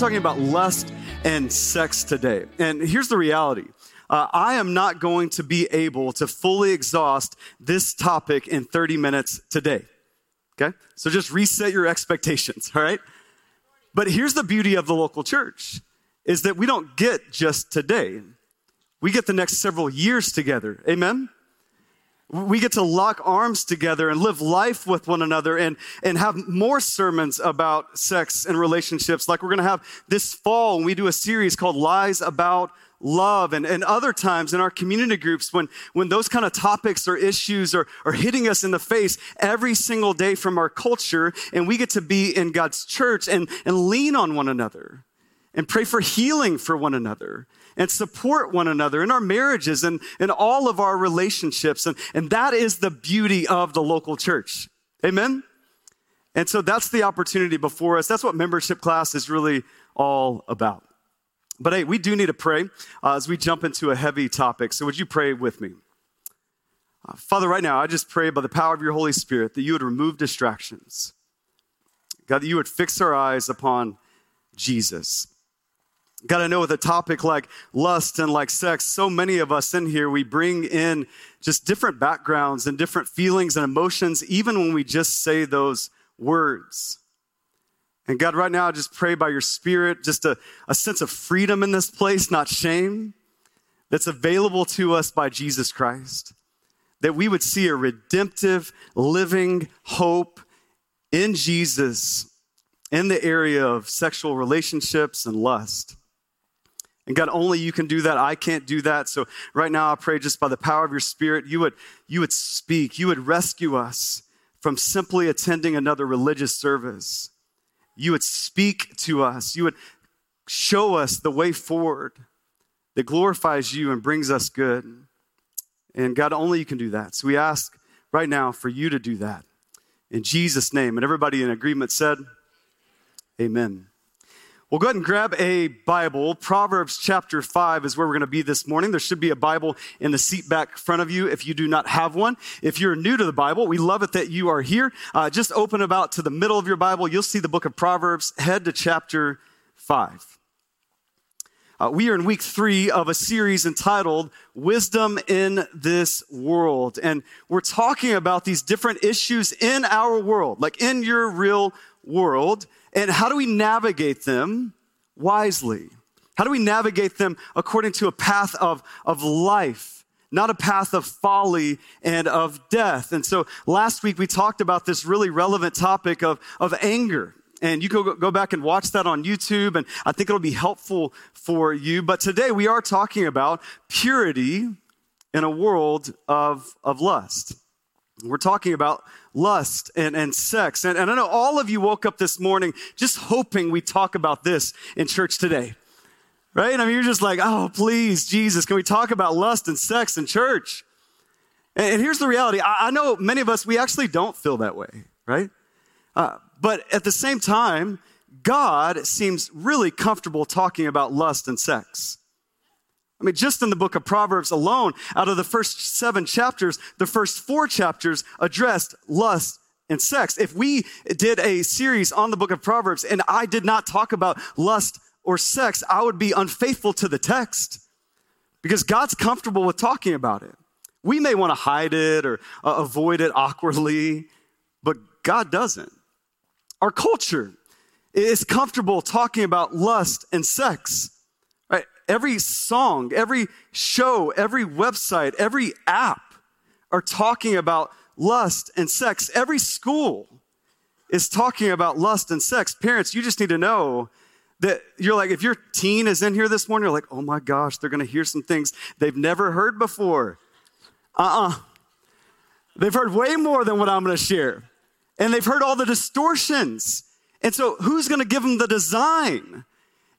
talking about lust and sex today. And here's the reality. Uh, I am not going to be able to fully exhaust this topic in 30 minutes today. Okay? So just reset your expectations, all right? But here's the beauty of the local church is that we don't get just today. We get the next several years together. Amen? We get to lock arms together and live life with one another and, and have more sermons about sex and relationships. Like we're going to have this fall when we do a series called lies about love. And, and other times in our community groups when, when those kind of topics or issues are, are hitting us in the face every single day from our culture and we get to be in god's church and, and lean on one another and pray for healing for one another and support one another in our marriages and in all of our relationships. And, and that is the beauty of the local church. Amen? And so that's the opportunity before us. That's what membership class is really all about. But hey, we do need to pray uh, as we jump into a heavy topic. So would you pray with me? Uh, Father, right now, I just pray by the power of your Holy Spirit that you would remove distractions. God, that you would fix our eyes upon Jesus. God, I know with a topic like lust and like sex, so many of us in here, we bring in just different backgrounds and different feelings and emotions, even when we just say those words. And God, right now, I just pray by your spirit, just a, a sense of freedom in this place, not shame, that's available to us by Jesus Christ. That we would see a redemptive, living hope in Jesus in the area of sexual relationships and lust. And God, only you can do that. I can't do that. So right now I pray just by the power of your spirit, you would, you would speak, you would rescue us from simply attending another religious service. You would speak to us. You would show us the way forward that glorifies you and brings us good. And God, only you can do that. So we ask right now for you to do that. In Jesus' name. And everybody in agreement said, Amen. Well, go ahead and grab a Bible. Proverbs chapter 5 is where we're going to be this morning. There should be a Bible in the seat back front of you if you do not have one. If you're new to the Bible, we love it that you are here. Uh, just open about to the middle of your Bible. You'll see the book of Proverbs. Head to chapter 5. Uh, we are in week three of a series entitled Wisdom in This World. And we're talking about these different issues in our world, like in your real world. And how do we navigate them wisely? How do we navigate them according to a path of, of life, not a path of folly and of death? And so last week we talked about this really relevant topic of, of anger. And you can go back and watch that on YouTube, and I think it'll be helpful for you. But today we are talking about purity in a world of, of lust. We're talking about lust and, and sex. And, and I know all of you woke up this morning just hoping we talk about this in church today. Right? I mean, you're just like, oh, please, Jesus, can we talk about lust and sex in church? And, and here's the reality. I, I, know many of us, we actually don't feel that way, right? Uh, but at the same time, God seems really comfortable talking about lust and sex. I mean, just in the book of Proverbs alone, out of the first seven chapters, the first four chapters addressed lust and sex. If we did a series on the book of Proverbs and I did not talk about lust or sex, I would be unfaithful to the text because God's comfortable with talking about it. We may want to hide it or uh, avoid it awkwardly, but God doesn't. Our culture is comfortable talking about lust and sex. Every song, every show, every website, every app are talking about lust and sex. Every school is talking about lust and sex. Parents, you just need to know that you're like, if your teen is in here this morning, you're like, oh my gosh, they're to hear some things they've never heard before. Uh uh-uh. uh. they have heard way more than what I'm to share. And they've heard all the distortions. And so, who's to give them the design?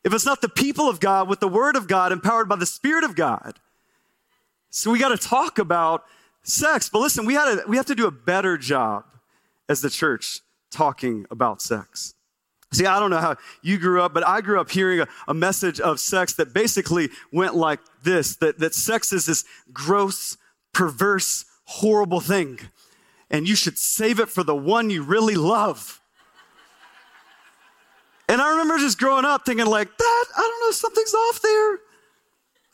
If it's not the people of God with the word of God empowered by the spirit of God. So we got to talk about sex. But listen, we, had to, we have to do a better job as the church talking about sex. See, I don't know how you grew up, but I grew up hearing a, a message of sex that basically went like this that, that sex is this gross, perverse, horrible thing. And you should save it for the one you really love. And I remember just growing up thinking, like, that, I don't know, something's off there.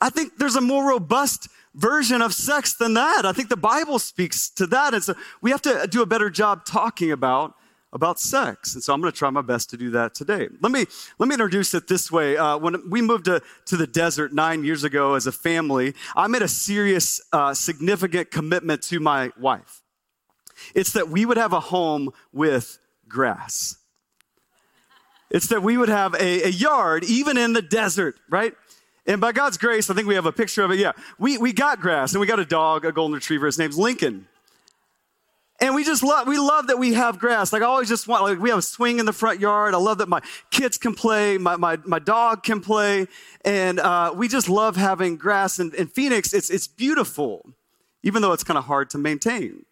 I think there's a more robust version of sex than that. I think the Bible speaks to that. And so we have to do a better job talking about about sex. And so I'm going to try my best to do that today. Let me, let me introduce it this way. Uh, when we moved to, to the desert nine years ago as a family, I made a serious, uh, significant commitment to my wife. It's that we would have a home with grass. It's that we would have a, a yard, even in the desert, right? And by God's grace, I think we have a picture of it. Yeah, we, we got grass and we got a dog, a golden retriever. His name's Lincoln. And we just love, we love that we have grass. Like I always just want, like we have a swing in the front yard. I love that my kids can play, my, my, my dog can play. And uh, we just love having grass. And in Phoenix, it's, it's beautiful, even though it's kind of hard to maintain.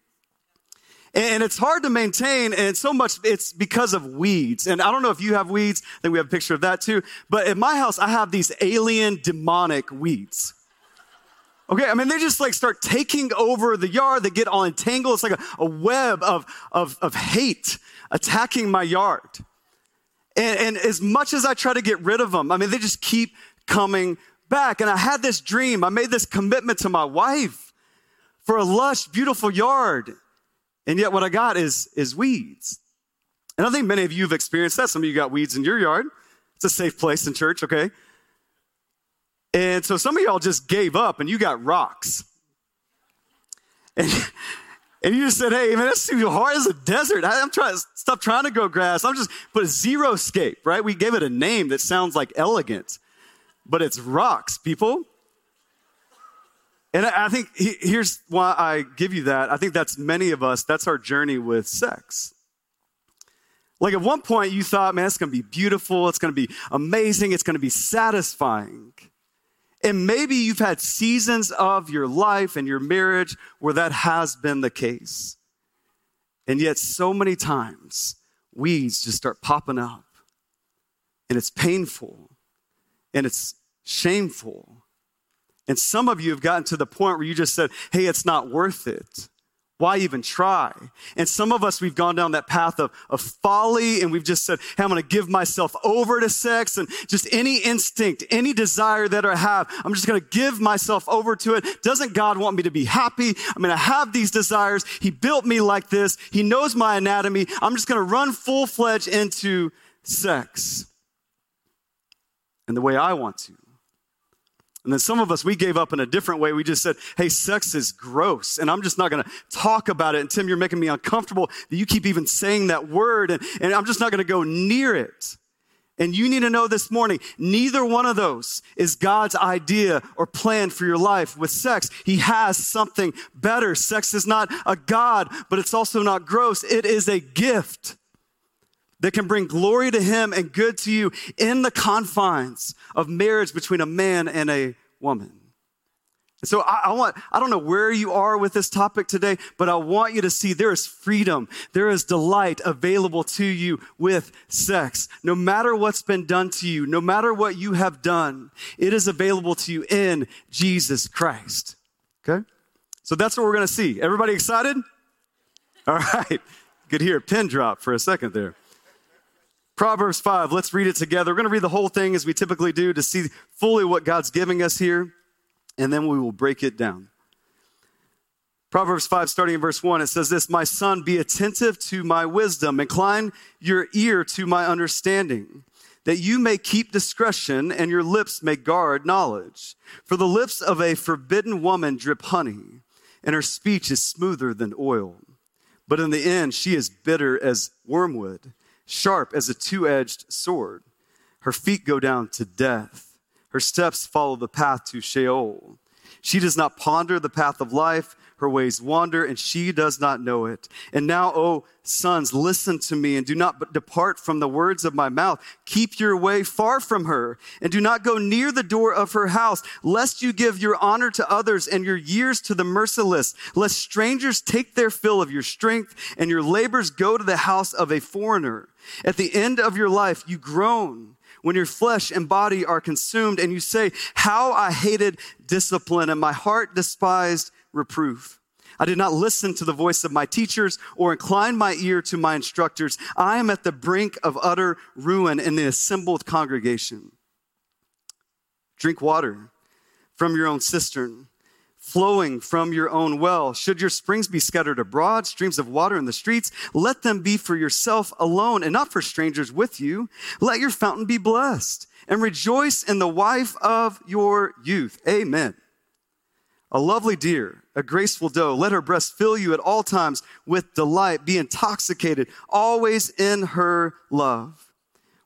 And it's hard to maintain, and so much it's because of weeds. And I don't know if you have weeds, I think we have a picture of that too. But at my house, I have these alien demonic weeds. Okay, I mean, they just like start taking over the yard. They get all entangled. It's like a, a web of, of, of hate attacking my yard. And, and as much as I try to get rid of them, I mean, they just keep coming back. And I had this dream. I made this commitment to my wife for a lush, beautiful yard. And yet what I got is, is weeds. And I think many of you have experienced that. Some of you got weeds in your yard. It's a safe place in church, okay? And so some of y'all just gave up and you got rocks. And, and you just said, hey, man, that's too hard. It's a desert. I'm trying to stop trying to grow grass. I'm just put a xeriscape, right? We gave it a name that sounds like elegant, but it's rocks, people. And I think here's why I give you that. I think that's many of us, that's our journey with sex. Like at one point, you thought, man, it's going to be beautiful. It's going to be amazing. It's going to be satisfying. And maybe you've had seasons of your life and your marriage where that has been the case. And yet, so many times, weeds just start popping up. And it's painful. And it's shameful. And some of you have gotten to the point where you just said, hey, it's not worth it. Why even try? And some of us, we've gone down that path of, of folly and we've just said, Hey, I'm going to give myself over to sex and just any instinct, any desire that I have, I'm just going to give myself over to it. Doesn't God want me to be happy? I'm going to have these desires. He built me like this. He knows my anatomy. I'm just going to run full fledged into sex and the way I want to. And then some of us, we gave up in a different way. We just said, hey, sex is gross. And I'm just not going to talk about it. And Tim, you're making me uncomfortable that you keep even saying that word. And, and I'm just not going to go near it. And you need to know this morning, neither one of those is God's idea or plan for your life with sex. He has something better. Sex is not a God, but it's also not gross. It is a gift that can bring glory to him and good to you in the confines of marriage between a man and a woman. So I, I, want, I don't know where you are with this topic today, but I want you to see there is freedom. There is delight available to you with sex. No matter what's been done to you, no matter what you have done, it is available to you in Jesus Christ. Okay? So that's what we're to see. Everybody excited? All right. Good hear. Pin drop for a second there. Proverbs 5, let's read it together. We're going to read the whole thing as we typically do to see fully what God's giving us here, and then we will break it down. Proverbs 5, starting in verse 1, it says this My son, be attentive to my wisdom, incline your ear to my understanding, that you may keep discretion and your lips may guard knowledge. For the lips of a forbidden woman drip honey, and her speech is smoother than oil. But in the end, she is bitter as wormwood sharp as a two edged sword. Her feet go down to death. Her steps follow the path to Sheol. She does not ponder the path of life. Her ways wander, and she does not know it. And now, O sons, listen to me and do not depart from the words of my mouth. Keep your way far from her and do not go near the door of her house, lest you give your honor to others and your years to the merciless, lest strangers take their fill of your strength and your labors go to the house of a foreigner. At the end of your life, you groan when your flesh and body are consumed and you say, how I hated discipline and my heart despised reproof. I did not listen to the voice of my teachers or incline my ear to my instructors. I am at the brink of utter ruin in the assembled congregation. Drink water from your own cistern, flowing from your own well. Should your springs be scattered abroad, streams of water in the streets, let them be for yourself alone and not for strangers with you. Let your fountain be blessed and rejoice in the wife of your youth. Amen. A lovely deer, a graceful doe, let her breast fill you at all times with delight. Be intoxicated always in her love.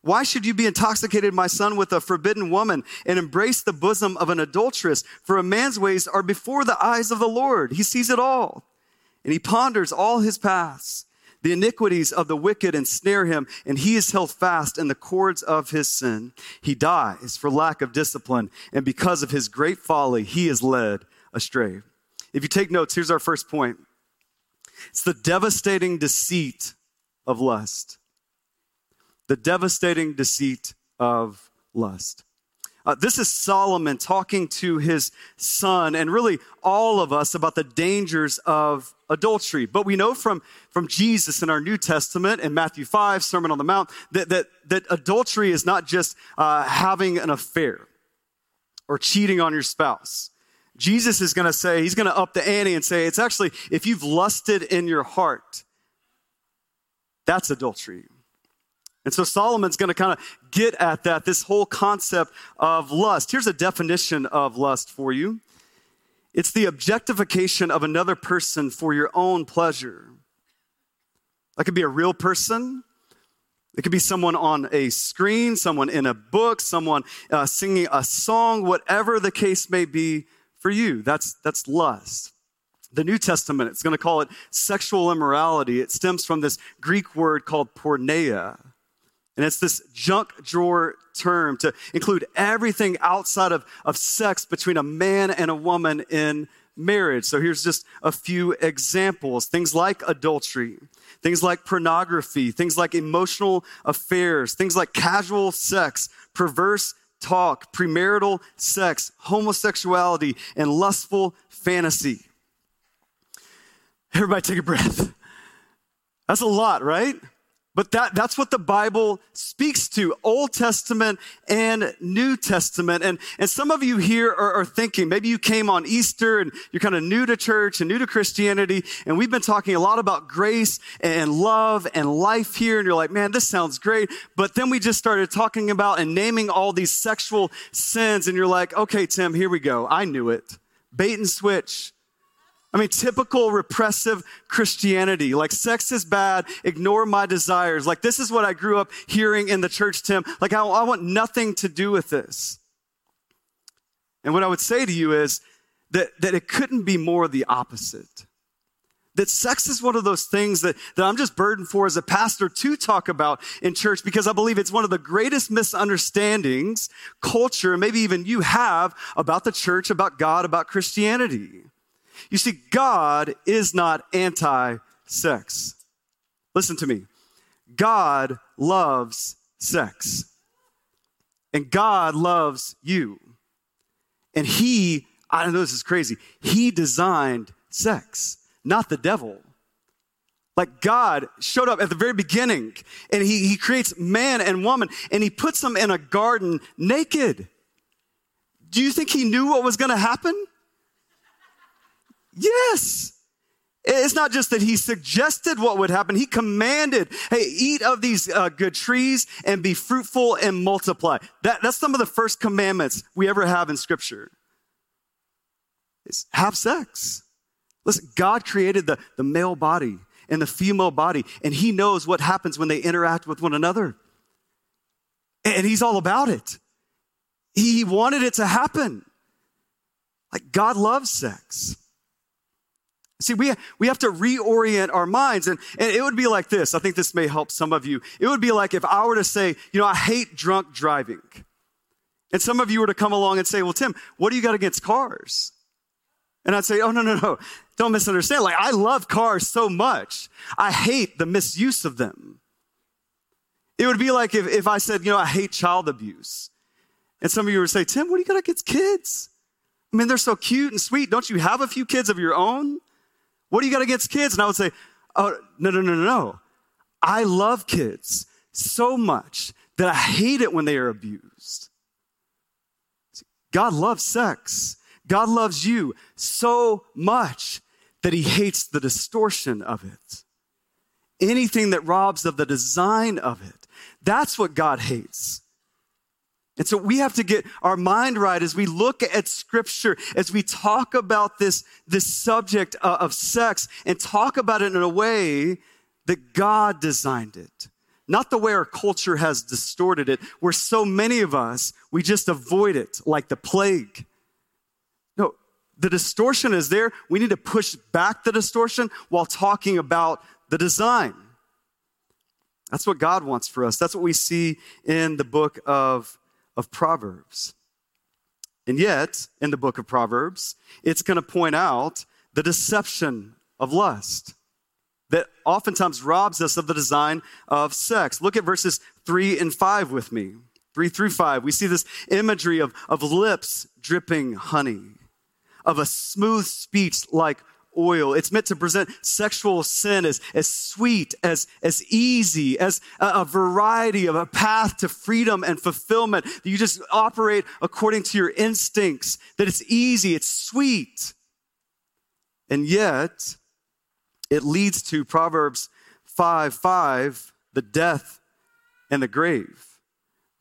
Why should you be intoxicated, my son, with a forbidden woman and embrace the bosom of an adulteress? For a man's ways are before the eyes of the Lord. He sees it all and he ponders all his paths. The iniquities of the wicked ensnare him, and he is held fast in the cords of his sin. He dies for lack of discipline, and because of his great folly, he is led astray. If you take notes, here's our first point it's the devastating deceit of lust the devastating deceit of lust. Uh, this is Solomon talking to his son and really all of us about the dangers of adultery. But we know from, from Jesus in our New Testament in Matthew 5, Sermon on the Mount, that, that, that adultery is not just uh, having an affair or cheating on your spouse. Jesus is going to say, he's going to up the ante and say, it's actually, if you've lusted in your heart, that's adultery. And so Solomon's going to kind of get at that, this whole concept of lust. Here's a definition of lust for you it's the objectification of another person for your own pleasure. That could be a real person. It could be someone on a screen, someone in a book, someone uh, singing a song, whatever the case may be for you. That's, that's lust. The New Testament, it's going to call it sexual immorality. It stems from this Greek word called porneia. And it's this junk drawer term to include everything outside of, of sex between a man and a woman in marriage. So here's just a few examples things like adultery, things like pornography, things like emotional affairs, things like casual sex, perverse talk, premarital sex, homosexuality, and lustful fantasy. Everybody take a breath. That's a lot, right? But that, that's what the Bible speaks to, Old Testament and New Testament. And, and some of you here are, are thinking, maybe you came on Easter and you're kind of new to church and new to Christianity. And we've been talking a lot about grace and love and life here. And you're like, man, this sounds great. But then we just started talking about and naming all these sexual sins. And you're like, okay, Tim, here we go. I knew it. Bait and switch. I mean, typical repressive Christianity. Like, sex is bad, ignore my desires. Like, this is what I grew up hearing in the church, Tim. Like, I, I want nothing to do with this. And what I would say to you is that, that it couldn't be more the opposite. That sex is one of those things that, that I'm just burdened for as a pastor to talk about in church because I believe it's one of the greatest misunderstandings culture, maybe even you have about the church, about God, about Christianity. You see, God is not anti sex. Listen to me. God loves sex. And God loves you. And He, I don't know this is crazy, He designed sex, not the devil. Like God showed up at the very beginning and he, he creates man and woman and he puts them in a garden naked. Do you think he knew what was going to happen? Yes. It's not just that he suggested what would happen. He commanded, hey, eat of these uh, good trees and be fruitful and multiply. That, that's some of the first commandments we ever have in scripture. Is have sex. Listen, God created the, the male body and the female body, and he knows what happens when they interact with one another. And he's all about it. He wanted it to happen. Like God loves sex. See, we, we have to reorient our minds. And, and it would be like this. I think this may help some of you. It would be like if I were to say, you know, I hate drunk driving. And some of you were to come along and say, well, Tim, what do you got against cars? And I'd say, oh, no, no, no. Don't misunderstand. Like, I love cars so much. I hate the misuse of them. It would be like if, if I said, you know, I hate child abuse. And some of you would say, Tim, what do you got against kids? I mean, they're so cute and sweet. Don't you have a few kids of your own? What do you got against kids? And I would say, Oh, no, no, no, no, no. I love kids so much that I hate it when they are abused. God loves sex. God loves you so much that he hates the distortion of it. Anything that robs of the design of it. That's what God hates. And so we have to get our mind right as we look at scripture, as we talk about this, this subject uh, of sex and talk about it in a way that God designed it. Not the way our culture has distorted it, where so many of us, we just avoid it like the plague. No, the distortion is there. We need to push back the distortion while talking about the design. That's what God wants for us. That's what we see in the book of, of Proverbs. And yet, in the book of Proverbs, it's going to point out the deception of lust that oftentimes robs us of the design of sex. Look at verses three and five with me. Three through five. We see this imagery of, of lips dripping honey, of a smooth speech like oil. It's meant to present sexual sin as, as sweet, as, as easy, as a, a, variety of a path to freedom and fulfillment. That You just operate according to your instincts, that it's easy, it's sweet. And yet, it leads to Proverbs 5 5, the death and the grave.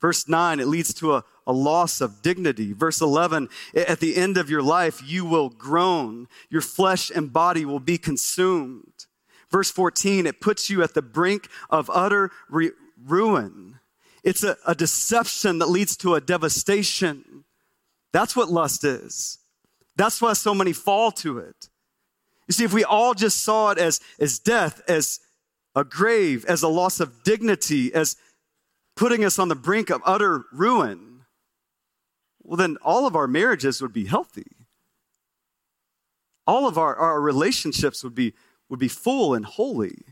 Verse 9, it leads to a, a loss of dignity. Verse 11, at the end of your life, you will groan. Your flesh and body will be consumed. Verse 14, it puts you at the brink of utter re- ruin. It's a, a deception that leads to a devastation. That's what lust is. That's why so many fall to it. You see, if we all just saw it as, as death, as a grave, as a loss of dignity, as putting us on the brink of utter ruin, well, then all of our marriages would be healthy. All of our, our relationships would be, would be full and holy.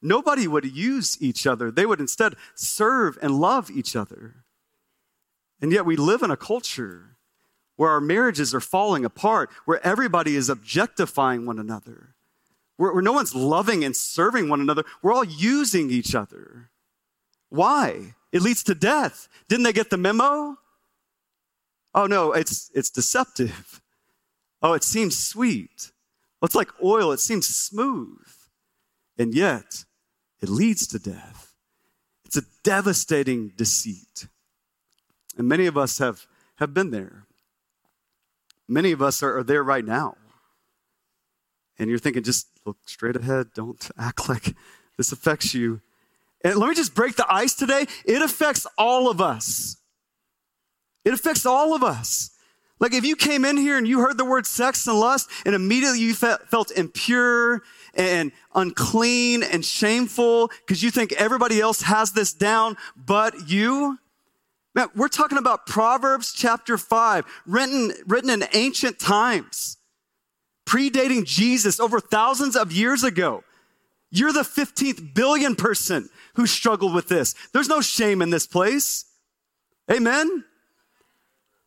Nobody would use each other. They would instead serve and love each other. And yet we live in a culture where our marriages are falling apart, where everybody is objectifying one another, where, where no one's loving and serving one another. We're all using each other. Why? It leads to death. Didn't they get the memo? Oh no, it's, it's deceptive. Oh, it seems sweet. Well, it's like oil, it seems smooth. And yet, it leads to death. It's a devastating deceit. And many of us have, have been there. Many of us are, are there right now. And you're thinking, just look straight ahead. Don't act like this affects you. And let me just break the ice today. It affects all of us. It affects all of us. Like if you came in here and you heard the word sex and lust and immediately you felt impure and unclean and shameful because you think everybody else has this down but you, man, we're talking about Proverbs chapter 5, written, written in ancient times, predating Jesus over thousands of years ago. You're the 15th billion person who struggled with this. There's no shame in this place. Amen?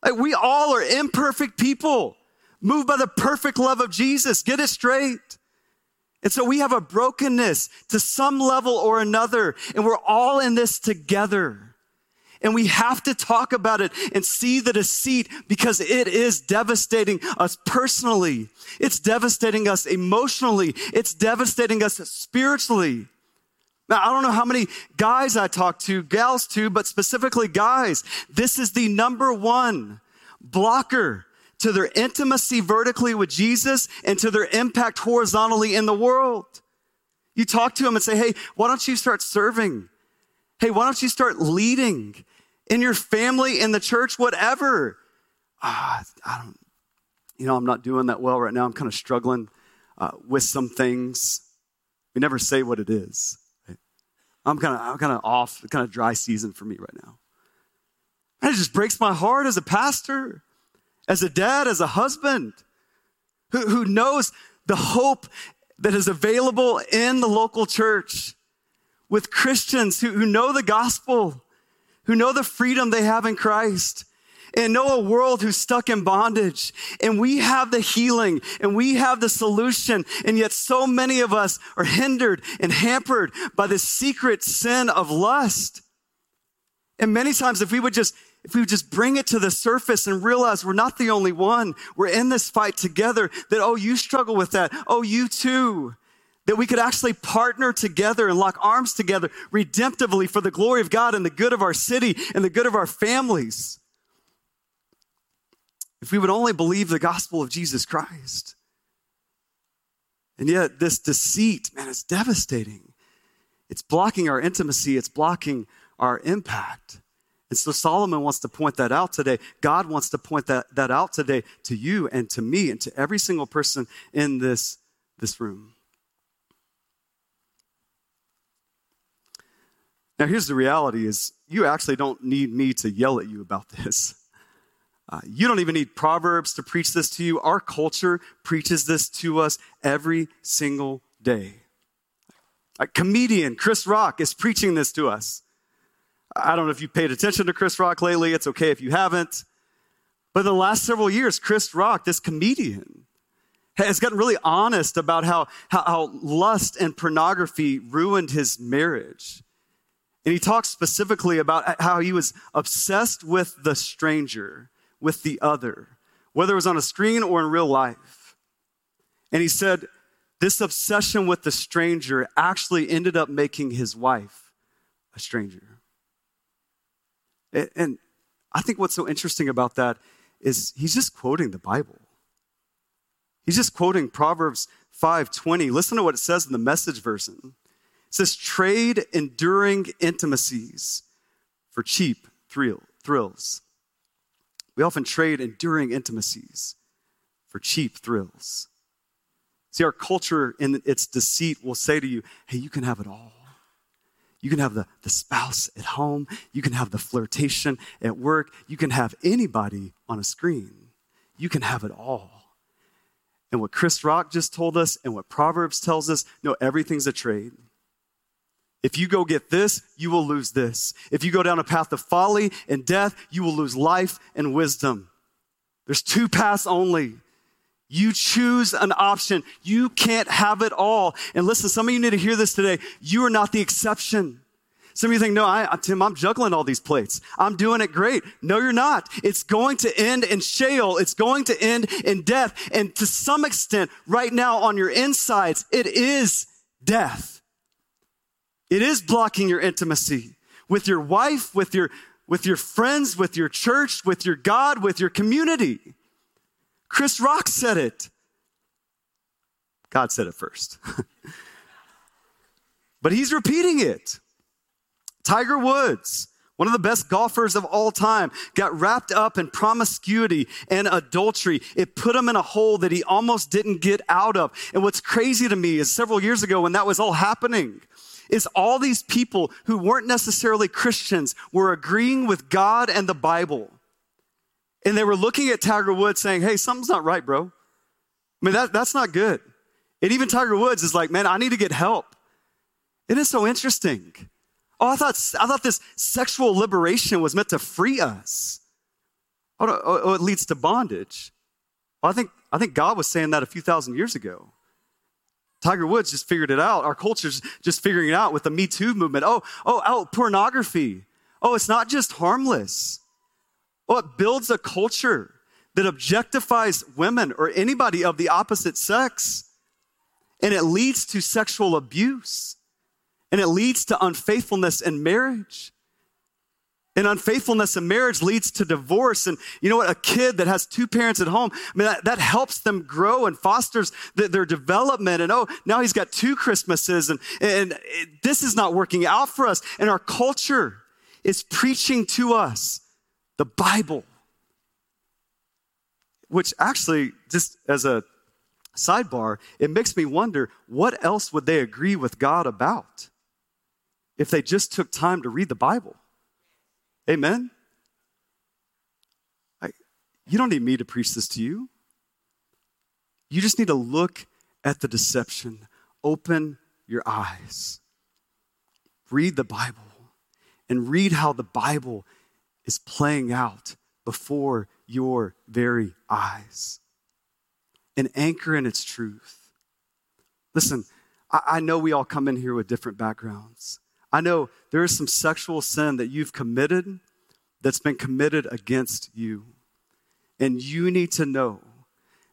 Like we all are imperfect people, moved by the perfect love of Jesus. Get it straight. And so we have a brokenness to some level or another, and we're all in this together. And we have to talk about it and see the deceit because it is devastating us personally. It's devastating us emotionally. It's devastating us spiritually. Now, I don't know how many guys I talk to, gals too, but specifically guys. This is the number one blocker to their intimacy vertically with Jesus and to their impact horizontally in the world. You talk to them and say, Hey, why don't you start serving? Hey, why don't you start leading? in your family, in the church, whatever. Ah, I don't, you know, I'm not doing that well right now. I'm kind of struggling uh, with some things. We never say what it is. I'm kind of, I'm kind of off, kind of dry season for me right now. And it just breaks my heart as a pastor, as a dad, as a husband, who, who knows the hope that is available in the local church with Christians who, who know the gospel who know the freedom they have in Christ. And know a world who's stuck in bondage. And we have the healing and we have the solution. And yet so many of us are hindered and hampered by the secret sin of lust. And many times if we would just if we would just bring it to the surface and realize we're not the only one, we're in this fight together, that, oh, you struggle with that. Oh, you too. That we could actually partner together and lock arms together redemptively for the glory of God and the good of our city and the good of our families. If we would only believe the gospel of Jesus Christ. And yet, this deceit, man, is devastating. It's blocking our intimacy, it's blocking our impact. And so Solomon wants to point that out today. God wants to point that, that out today to you and to me and to every single person in this, this room. Now, here's the reality is you actually don't need me to yell at you about this. Uh, you don't even need Proverbs to preach this to you. Our culture preaches this to us every single day. A comedian, Chris Rock, is preaching this to us. I don't know if you've paid attention to Chris Rock lately. It's okay if you haven't. But in the last several years, Chris Rock, this comedian, has gotten really honest about how, how, how lust and pornography ruined his marriage. And he talks specifically about how he was obsessed with the stranger, with the other, whether it was on a screen or in real life. And he said, this obsession with the stranger actually ended up making his wife a stranger. And I think what's so interesting about that is he's just quoting the Bible. He's just quoting Proverbs 5:20. Listen to what it says in the message version. It says, trade enduring intimacies for cheap thrill, thrills. We often trade enduring intimacies for cheap thrills. See, our culture in its deceit will say to you, hey, you can have it all. You can have the, the spouse at home. You can have the flirtation at work. You can have anybody on a screen. You can have it all. And what Chris Rock just told us and what Proverbs tells us no, everything's a trade. If you go get this, you will lose this. If you go down a path of folly and death, you will lose life and wisdom. There's two paths only. You choose an option. You can't have it all. And listen, some of you need to hear this today. You are not the exception. Some of you think, no, I, Tim, I'm juggling all these plates. I'm doing it great. No, you're not. It's going to end in Sheol. It's going to end in death. And to some extent, right now on your insides, it is death. It is blocking your intimacy with your wife, with your, with your friends, with your church, with your God, with your community. Chris Rock said it. God said it first. but he's repeating it. Tiger Woods, one of the best golfers of all time, got wrapped up in promiscuity and adultery. It put him in a hole that he almost didn't get out of. And what's crazy to me is several years ago when that was all happening, is all these people who weren't necessarily Christians were agreeing with God and the Bible. And they were looking at Tiger Woods saying, hey, something's not right, bro. I mean, that, that's not good. And even Tiger Woods is like, man, I need to get help. It is so interesting. Oh, I thought, I thought this sexual liberation was meant to free us. Oh, oh, oh, it leads to bondage. Well, I think, I think God was saying that a few thousand years ago. Tiger Woods just figured it out. Our culture's just figuring it out with the Me Too movement. Oh, oh, oh, pornography. Oh, it's not just harmless. Oh, it builds a culture that objectifies women or anybody of the opposite sex. And it leads to sexual abuse. And it leads to unfaithfulness in marriage. And unfaithfulness in marriage leads to divorce. And you know what? A kid that has two parents at home, I mean, that, that helps them grow and fosters the, their development. And oh, now he's got two Christmases and, and this is not working out for us. And our culture is preaching to us the Bible. Which actually, just as a sidebar, it makes me wonder what else would they agree with God about if they just took time to read the Bible? Amen? I, you don't need me to preach this to you. You just need to look at the deception, open your eyes, read the Bible, and read how the Bible is playing out before your very eyes. An anchor in its truth. Listen, I know we all come in here with different backgrounds. I know there is some sexual sin that you've committed that's been committed against you. And you need to know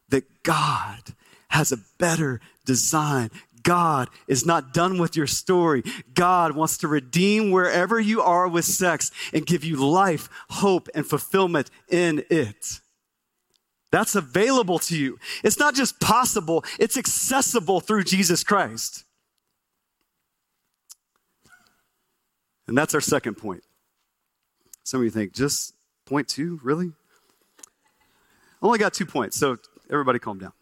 that God has a better design. God is not done with your story. God wants to redeem wherever you are with sex and give you life, hope, and fulfillment in it. That's available to you. It's not just possible, it's accessible through Jesus Christ. And that's our second point. Some of you think, just point two, really? I only got two points, so everybody calm down.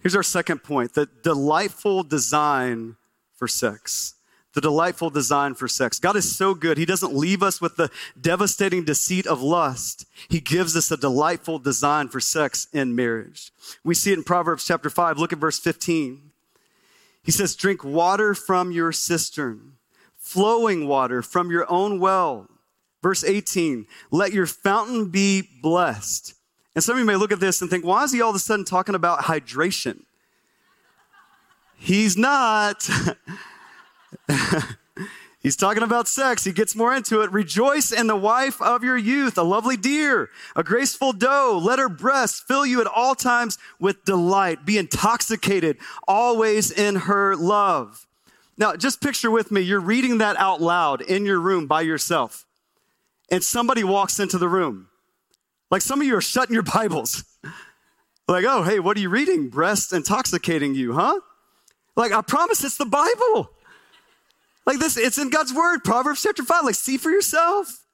Here's our second point the delightful design for sex. The delightful design for sex. God is so good. He doesn't leave us with the devastating deceit of lust. He gives us a delightful design for sex in marriage. We see it in Proverbs chapter 5. Look at verse 15. He says, Drink water from your cistern flowing water from your own well. Verse 18, let your fountain be blessed. And some of you may look at this and think, why is he all of a sudden talking about hydration? He's not. He's talking about sex. He gets more into it. Rejoice in the wife of your youth, a lovely deer, a graceful doe. Let her breast fill you at all times with delight. Be intoxicated always in her love. Now, just picture with me, you're reading that out loud in your room by yourself, and somebody walks into the room. Like some of you are shutting your Bibles. like, oh, hey, what are you reading? Breast intoxicating you, huh? Like, I promise it's the Bible. Like this, it's in God's word, Proverbs chapter 5. Like, see for yourself.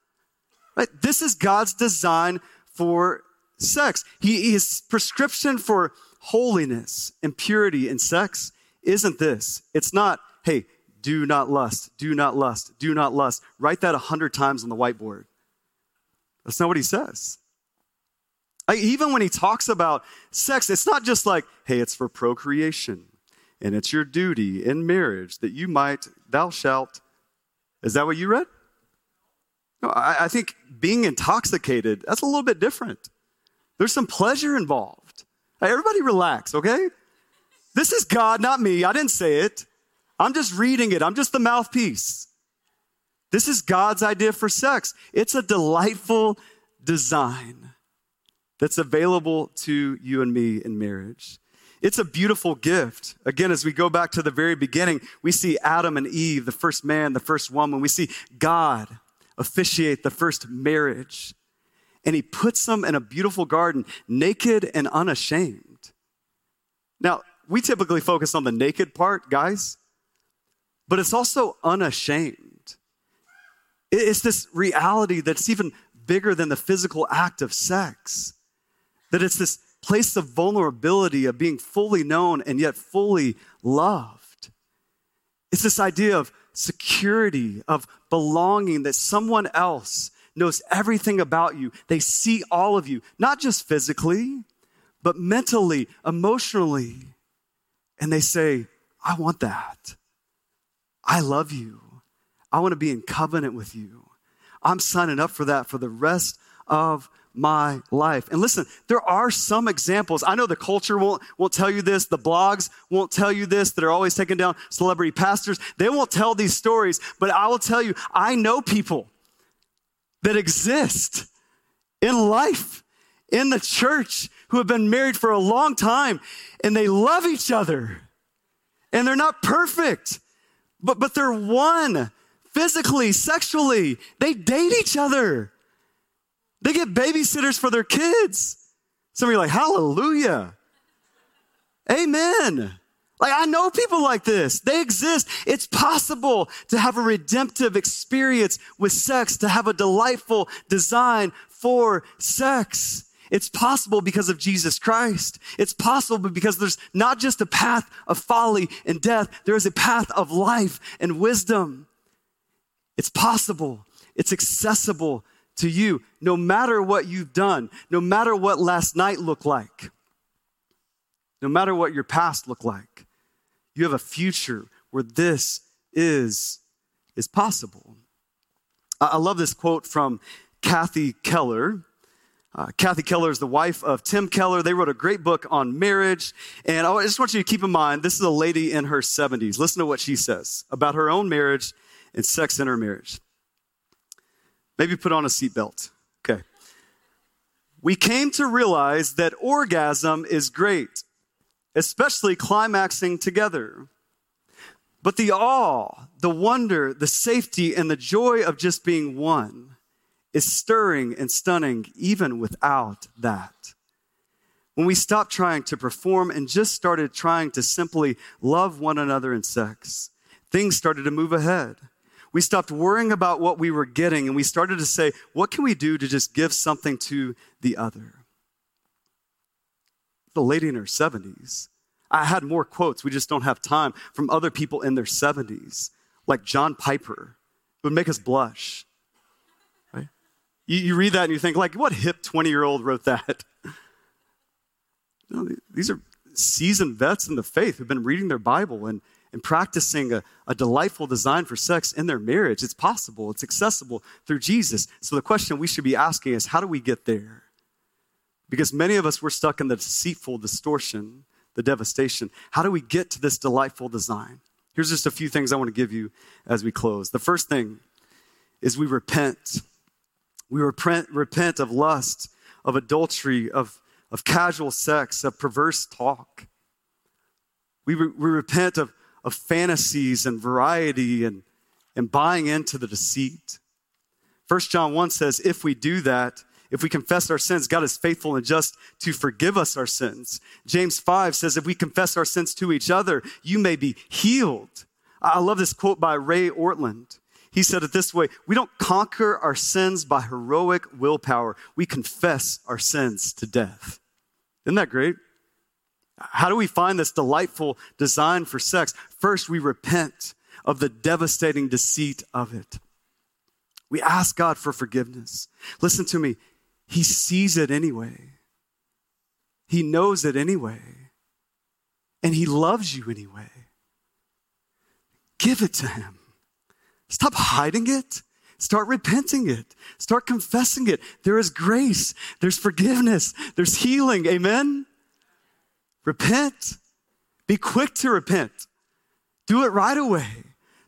Right? This is God's design for sex. He, his prescription for holiness and purity in sex isn't this. It's not hey, do not lust, do not lust, do not lust. Write that a hundred times on the whiteboard. That's not what he says. I, even when he talks about sex, it's not just like, hey, it's for procreation and it's your duty in marriage that you might, thou shalt. Is that what you read? No, I, I think being intoxicated, that's a little bit different. There's some pleasure involved. Everybody relax, okay? This is God, not me. I didn't say it. I'm just reading it, I'm just the mouthpiece. This is God's idea for sex. It's a delightful design that's available to you and me in marriage. It's a beautiful gift. Again, as we go back to the very beginning, we see Adam and Eve, the first man, the first woman. We see God officiate the first marriage. And he puts them in a beautiful garden, naked and unashamed. Now, we typically focus on the naked part, guys but it's also unashamed. It's this reality that's even bigger than the physical act of sex, that it's this place of vulnerability, of being fully known and yet fully loved. It's this idea of security, of belonging, that someone else knows everything about you. They see all of you, not just physically, but mentally, emotionally. And they say, I want that. I love you. I want to be in covenant with you. I'm signing up for that for the rest of my life. And listen, there are some examples. I know the culture won't, won't tell you this. The blogs won't tell you this. That are always taking down celebrity pastors. They won't tell these stories, but I will tell you, I know people that exist in life, in the church, who have been married for a long time and they love each other and they're not perfect but, but they're one physically, sexually. They date each other. They get babysitters for their kids. Some of you are like, hallelujah. Amen. Like, I know people like this. They exist. It's possible to have a redemptive experience with sex, to have a delightful design for sex. It's possible because of Jesus Christ. It's possible because there's not just a path of folly and death, there is a path of life and wisdom. It's possible. It's accessible to you no matter what you've done, no matter what last night looked like, no matter what your past looked like. You have a future where this is, is possible. I love this quote from Kathy Keller. Uh, Kathy Keller is the wife of Tim Keller. They wrote a great book on marriage. And I just want you to keep in mind this is a lady in her 70s. Listen to what she says about her own marriage and sex in her marriage. Maybe put on a seatbelt. Okay. We came to realize that orgasm is great, especially climaxing together. But the awe, the wonder, the safety, and the joy of just being one is stirring and stunning even without that. When we stopped trying to perform and just started trying to simply love one another in sex, things started to move ahead. We stopped worrying about what we were getting and we started to say, what can we do to just give something to the other? The lady in her 70s. I had more quotes, we just don't have time, from other people in their 70s, like John Piper. It would make us blush. You, you read that and you think, like, what hip 20 year old wrote that? no, these are seasoned vets in the faith who've been reading their Bible and, and practicing a, a delightful design for sex in their marriage. It's possible, it's accessible through Jesus. So the question we should be asking is, how do we get there? Because many of us, we're stuck in the deceitful distortion, the devastation. How do we get to this delightful design? Here's just a few things I want to give you as we close. The first thing is we repent. We repent, repent of lust, of adultery, of, of casual sex, of perverse talk. We, re, we repent of, of fantasies and variety and, and buying into the deceit. 1 John 1 says, if we do that, if we confess our sins, God is faithful and just to forgive us our sins. James 5 says, if we confess our sins to each other, you may be healed. I love this quote by Ray Ortlund. He said it this way We don't conquer our sins by heroic willpower, we confess our sins to death. Isn't that great? How do we find this delightful design for sex? First, we repent of the devastating deceit of it. We ask God for forgiveness. Listen to me, He sees it anyway, He knows it anyway, and He loves you anyway. Give it to Him. Stop hiding it. Start repenting it. Start confessing it. There is grace. There's forgiveness. There's healing. Amen. Repent. Be quick to repent. Do it right away.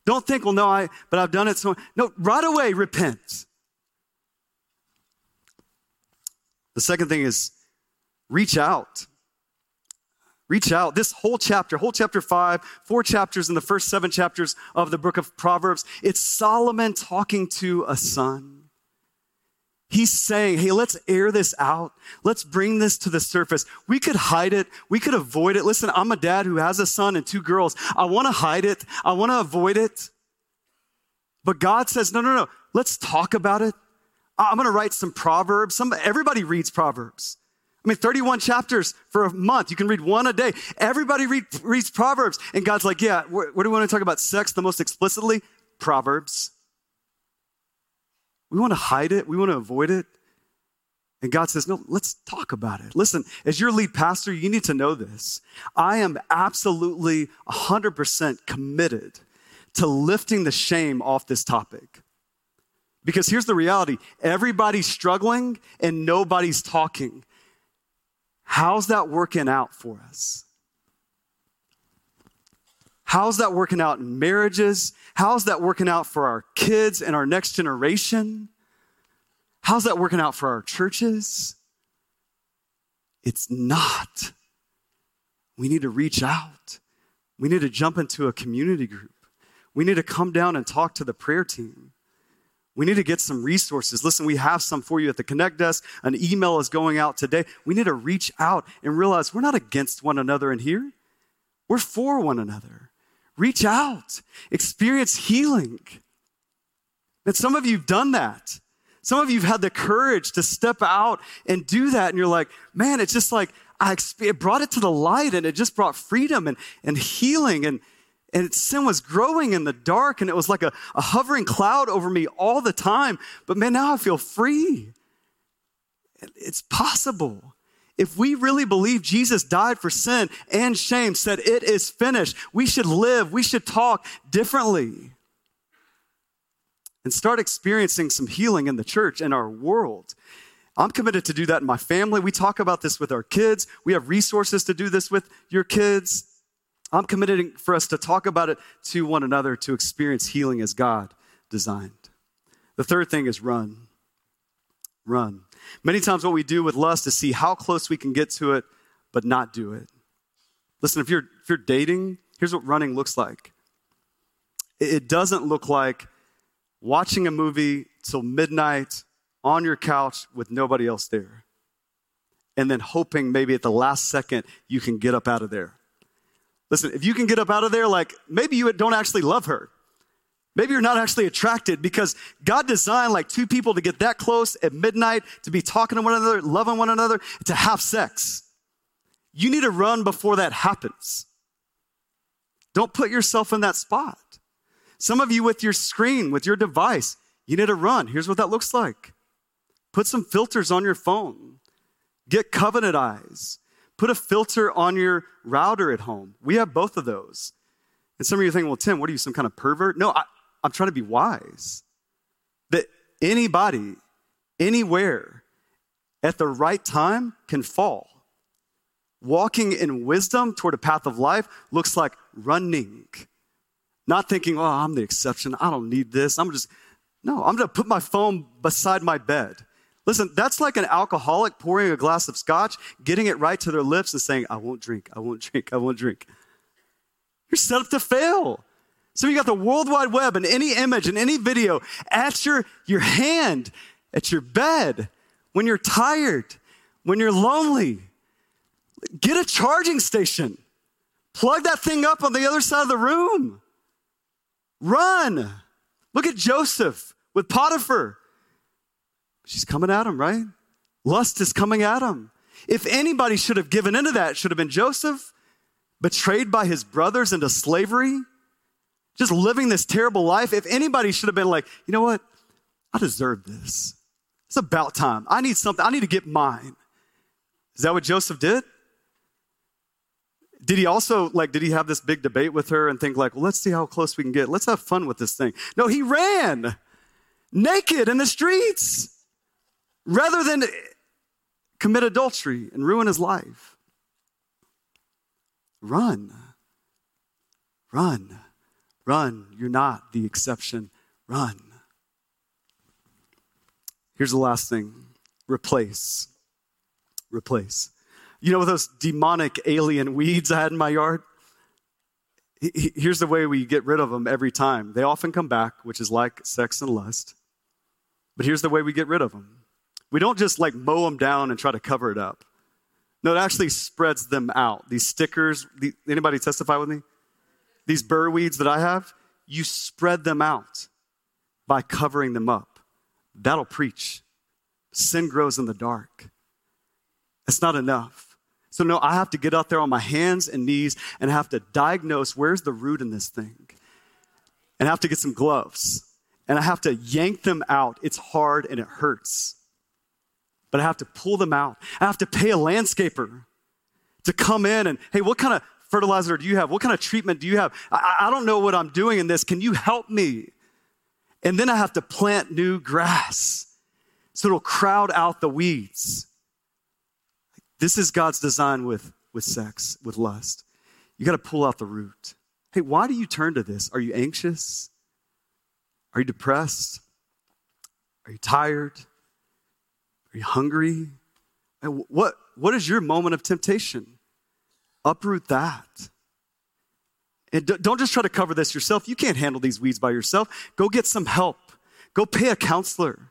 Don't think, well, no, I, but I've done it so. No, right away, repent. The second thing is reach out. Reach out. This whole chapter, whole chapter five, four chapters in the first seven chapters of the book of Proverbs, it's Solomon talking to a son. He's saying, hey, let's air this out. Let's bring this to the surface. We could hide it. We could avoid it. Listen, I'm a dad who has a son and two girls. I want to hide it. I want to avoid it. But God says, no, no, no. Let's talk about it. I'm going to write some Proverbs. Some, everybody reads Proverbs. I mean, 31 chapters for a month. You can read one a day. Everybody read, reads Proverbs. And God's like, yeah, what do we want to talk about sex the most explicitly? Proverbs. We want to hide it. We want to avoid it. And God says, no, let's talk about it. Listen, as your lead pastor, you need to know this. I am absolutely 100% committed to lifting the shame off this topic. Because here's the reality everybody's struggling and nobody's talking. How's that working out for us? How's that working out in marriages? How's that working out for our kids and our next generation? How's that working out for our churches? It's not. We need to reach out. We need to jump into a community group. We need to come down and talk to the prayer team. We need to get some resources. Listen, we have some for you at the Connect desk. An email is going out today. We need to reach out and realize we're not against one another in here. We're for one another. Reach out, experience healing. And some of you have done that. Some of you have had the courage to step out and do that. And you're like, man, it's just like, I it brought it to the light and it just brought freedom and, and healing. And, and sin was growing in the dark and it was like a, a hovering cloud over me all the time. But man, now I feel free. It's possible. If we really believe Jesus died for sin and shame, said it is finished, we should live, we should talk differently. and start experiencing some healing in the church and our world. I'm committed to do that in my family. We talk about this with our kids. We have resources to do this with your kids. I'm committed for us to talk about it to one another to experience healing as God designed. The third thing is run. Run. Many times, what we do with lust is see how close we can get to it, but not do it. Listen, if you're, if you're dating, here's what running looks like it doesn't look like watching a movie till midnight on your couch with nobody else there. And then hoping maybe at the last second you can get up out of there. Listen, if you can get up out of there, like maybe you don't actually love her. Maybe you're not actually attracted because God designed like two people to get that close at midnight, to be talking to one another, loving one another, to have sex. You need to run before that happens. Don't put yourself in that spot. Some of you with your screen, with your device, you need to run. Here's what that looks like Put some filters on your phone. Get covenant eyes. Put a filter on your router at home. We have both of those. And some of you are thinking, well, Tim, what are you, some kind of pervert? No, I, I'm trying to be wise. That anybody, anywhere, at the right time can fall. Walking in wisdom toward a path of life looks like running. Not thinking, oh, I'm the exception. I don't need this. I'm just, no, I'm going to put my phone beside my bed. Listen, that's like an alcoholic pouring a glass of scotch, getting it right to their lips and saying, I won't drink, I won't drink, I won't drink. You're set up to fail. So you got the World Wide Web and any image and any video at your, your hand, at your bed, when you're tired, when you're lonely. Get a charging station. Plug that thing up on the other side of the room. Run. Look at Joseph with Potiphar. She's coming at him, right? Lust is coming at him. If anybody should have given into that, should have been Joseph, betrayed by his brothers into slavery, just living this terrible life. If anybody should have been like, you know what? I deserve this. It's about time. I need something. I need to get mine. Is that what Joseph did? Did he also, like, did he have this big debate with her and think, like, well, let's see how close we can get? Let's have fun with this thing. No, he ran naked in the streets rather than commit adultery and ruin his life. Run. Run. Run. You're not the exception. Run. Here's the last thing replace. Replace. You know those demonic alien weeds I had in my yard? Here's the way we get rid of them every time. They often come back, which is like sex and lust. But here's the way we get rid of them we don't just like mow them down and try to cover it up. No, it actually spreads them out. These stickers, the, anybody testify with me? These burr weeds that I have, you spread them out by covering them up. That'll preach. Sin grows in the dark. It's not enough. So, no, I have to get out there on my hands and knees and have to diagnose where's the root in this thing. And I have to get some gloves. And I have to yank them out. It's hard and it hurts but I have to pull them out. I have to pay a landscaper to come in and, hey, what kind of fertilizer do you have? What kind of treatment do you have? I, I don't know what I'm doing in this. Can you help me? And then I have to plant new grass so it'll crowd out the weeds. This is God's design with, with sex, with lust. You got to pull out the root. Hey, why do you turn to this? Are you anxious? Are you depressed? Are you tired? Are you hungry? What, what is your moment of temptation? Uproot that. And don't just try to cover this yourself. You can't handle these weeds by yourself. Go get some help. Go pay a counselor.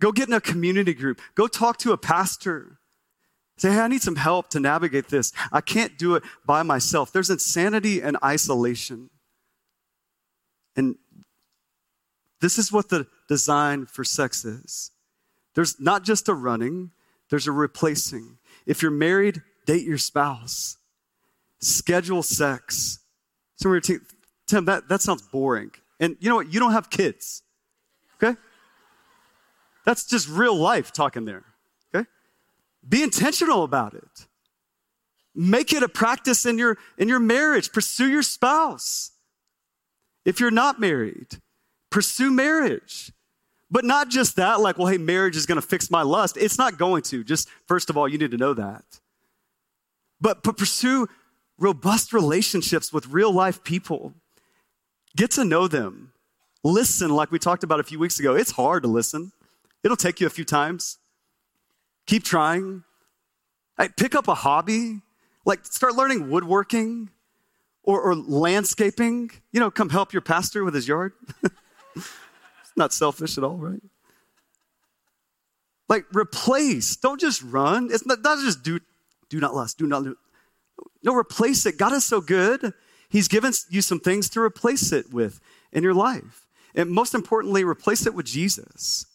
Go get in a community group. Go talk to a pastor. Say, hey, I need some help to navigate this. I can't do it by myself. There's insanity and isolation. And this is what the design for sex is there's not just a running, there's a replacing. If you're married, date your spouse, schedule sex. So we're t- Tim, that, that sounds boring. And you know what? You don't have kids. Okay? That's just real life talking there. Okay? Be intentional about it. Make it a practice in your in your marriage. Pursue your spouse. If you're not married, pursue marriage. But not just that, like, well, hey, marriage is going to fix my lust. It's not going to. Just first of all, you need to know that. But, but pursue robust relationships with real life people. Get to know them. Listen, like we talked about a few weeks ago. It's hard to listen, it'll take you a few times. Keep trying. Right, pick up a hobby, like start learning woodworking or, or landscaping. You know, come help your pastor with his yard. not selfish at all, right? Like replace, don't just run. It's not, not just do, do not lust, do not. No, replace it. God is so good. He's given you some things to replace it with in your life. And most importantly, replace it with Jesus.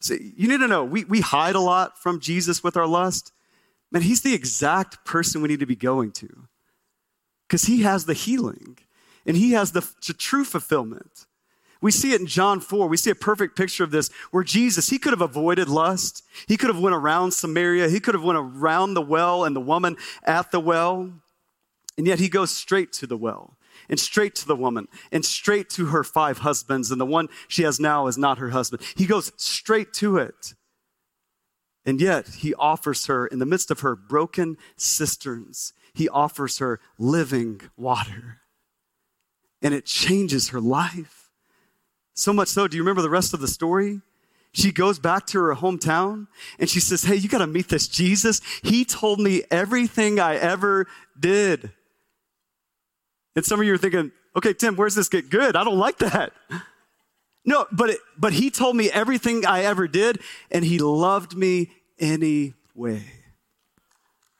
See, you need to know we, we hide a lot from Jesus with our lust. Man, he's the exact person we need to be going to because he has the healing and he has the, the true fulfillment. We see it in John 4. We see a perfect picture of this where Jesus, he could have avoided lust. He could have went around Samaria. He could have went around the well and the woman at the well. And yet he goes straight to the well and straight to the woman and straight to her five husbands. And the one she has now is not her husband. He goes straight to it. And yet he offers her, in the midst of her broken cisterns, he offers her living water. And it changes her life. So much so, do you remember the rest of the story? She goes back to her hometown and she says, Hey, you got to meet this Jesus. He told me everything I ever did. And some of you are thinking, okay, Tim, where's this get good? I don't like that. No, but, it, but he told me everything I ever did, and he loved me anyway.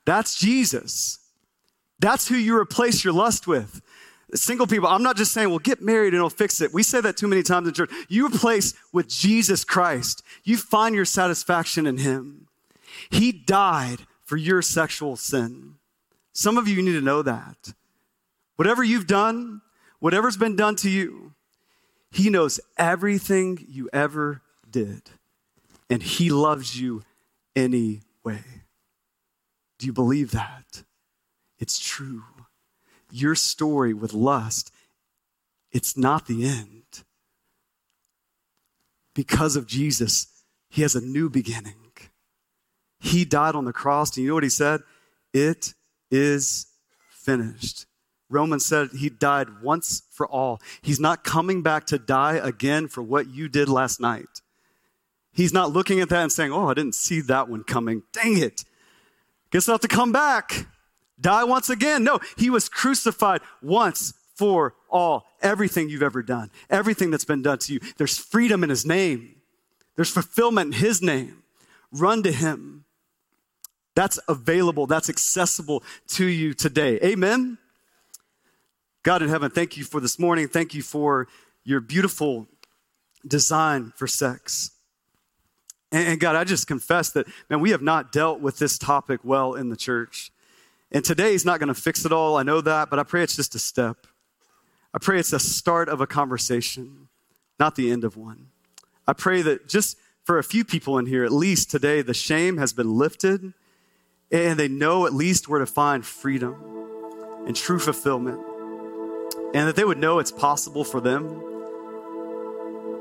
That's Jesus. That's who you replace your lust with. Single people, I'm not just saying, well, get married and it'll fix it. We say that too many times in church. You replace with Jesus Christ. You find your satisfaction in him. He died for your sexual sin. Some of you need to know that. Whatever you've done, whatever's been done to you, He knows everything you ever did, and He loves you anyway. Do you believe that? It's true. Your story with lust, it's not the end. Because of Jesus, He has a new beginning. He died on the cross, and you know what He said? It is finished. Romans said he died once for all. He's not coming back to die again for what you did last night. He's not looking at that and saying, Oh, I didn't see that one coming. Dang it. Guess I'll have to come back. Die once again. No, he was crucified once for all. Everything you've ever done, everything that's been done to you. There's freedom in his name, there's fulfillment in his name. Run to him. That's available, that's accessible to you today. Amen. God in heaven, thank you for this morning. Thank you for your beautiful design for sex. And, God, I just confess that, man, we have not dealt with this topic well in the church. And today is not going to fix it all. I know that, but I pray it's just a step. I pray it's the start of a conversation, not the end of one. I pray that just for a few people in here, at least today, the shame has been lifted and they know at least where to find freedom and true fulfillment and that they would know it's possible for them.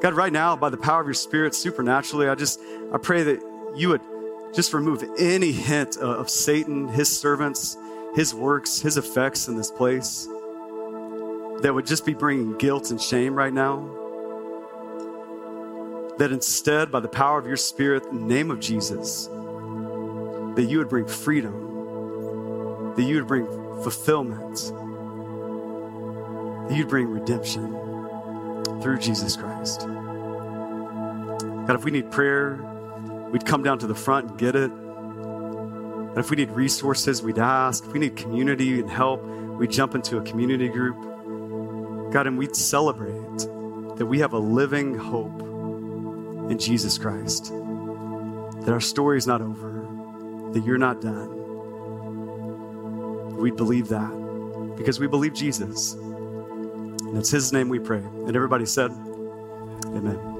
God, right now, by the power of your Spirit, supernaturally, I just I pray that you would just remove any hint of Satan, his servants, his works, his effects in this place that would just be bringing guilt and shame right now. That instead, by the power of your Spirit, in the name of Jesus, that you would bring freedom, that you would bring fulfillment that you'd bring redemption through Jesus Christ. God, if we need prayer, we'd come down to the front and get it. And if we need resources, we'd ask. If we need community and help, we'd jump into a community group. God, and we'd celebrate that we have a living hope in Jesus Christ. That our story is not over, that you're not done. We'd believe that because we believe Jesus. And it's His name we pray. And everybody said, Amen.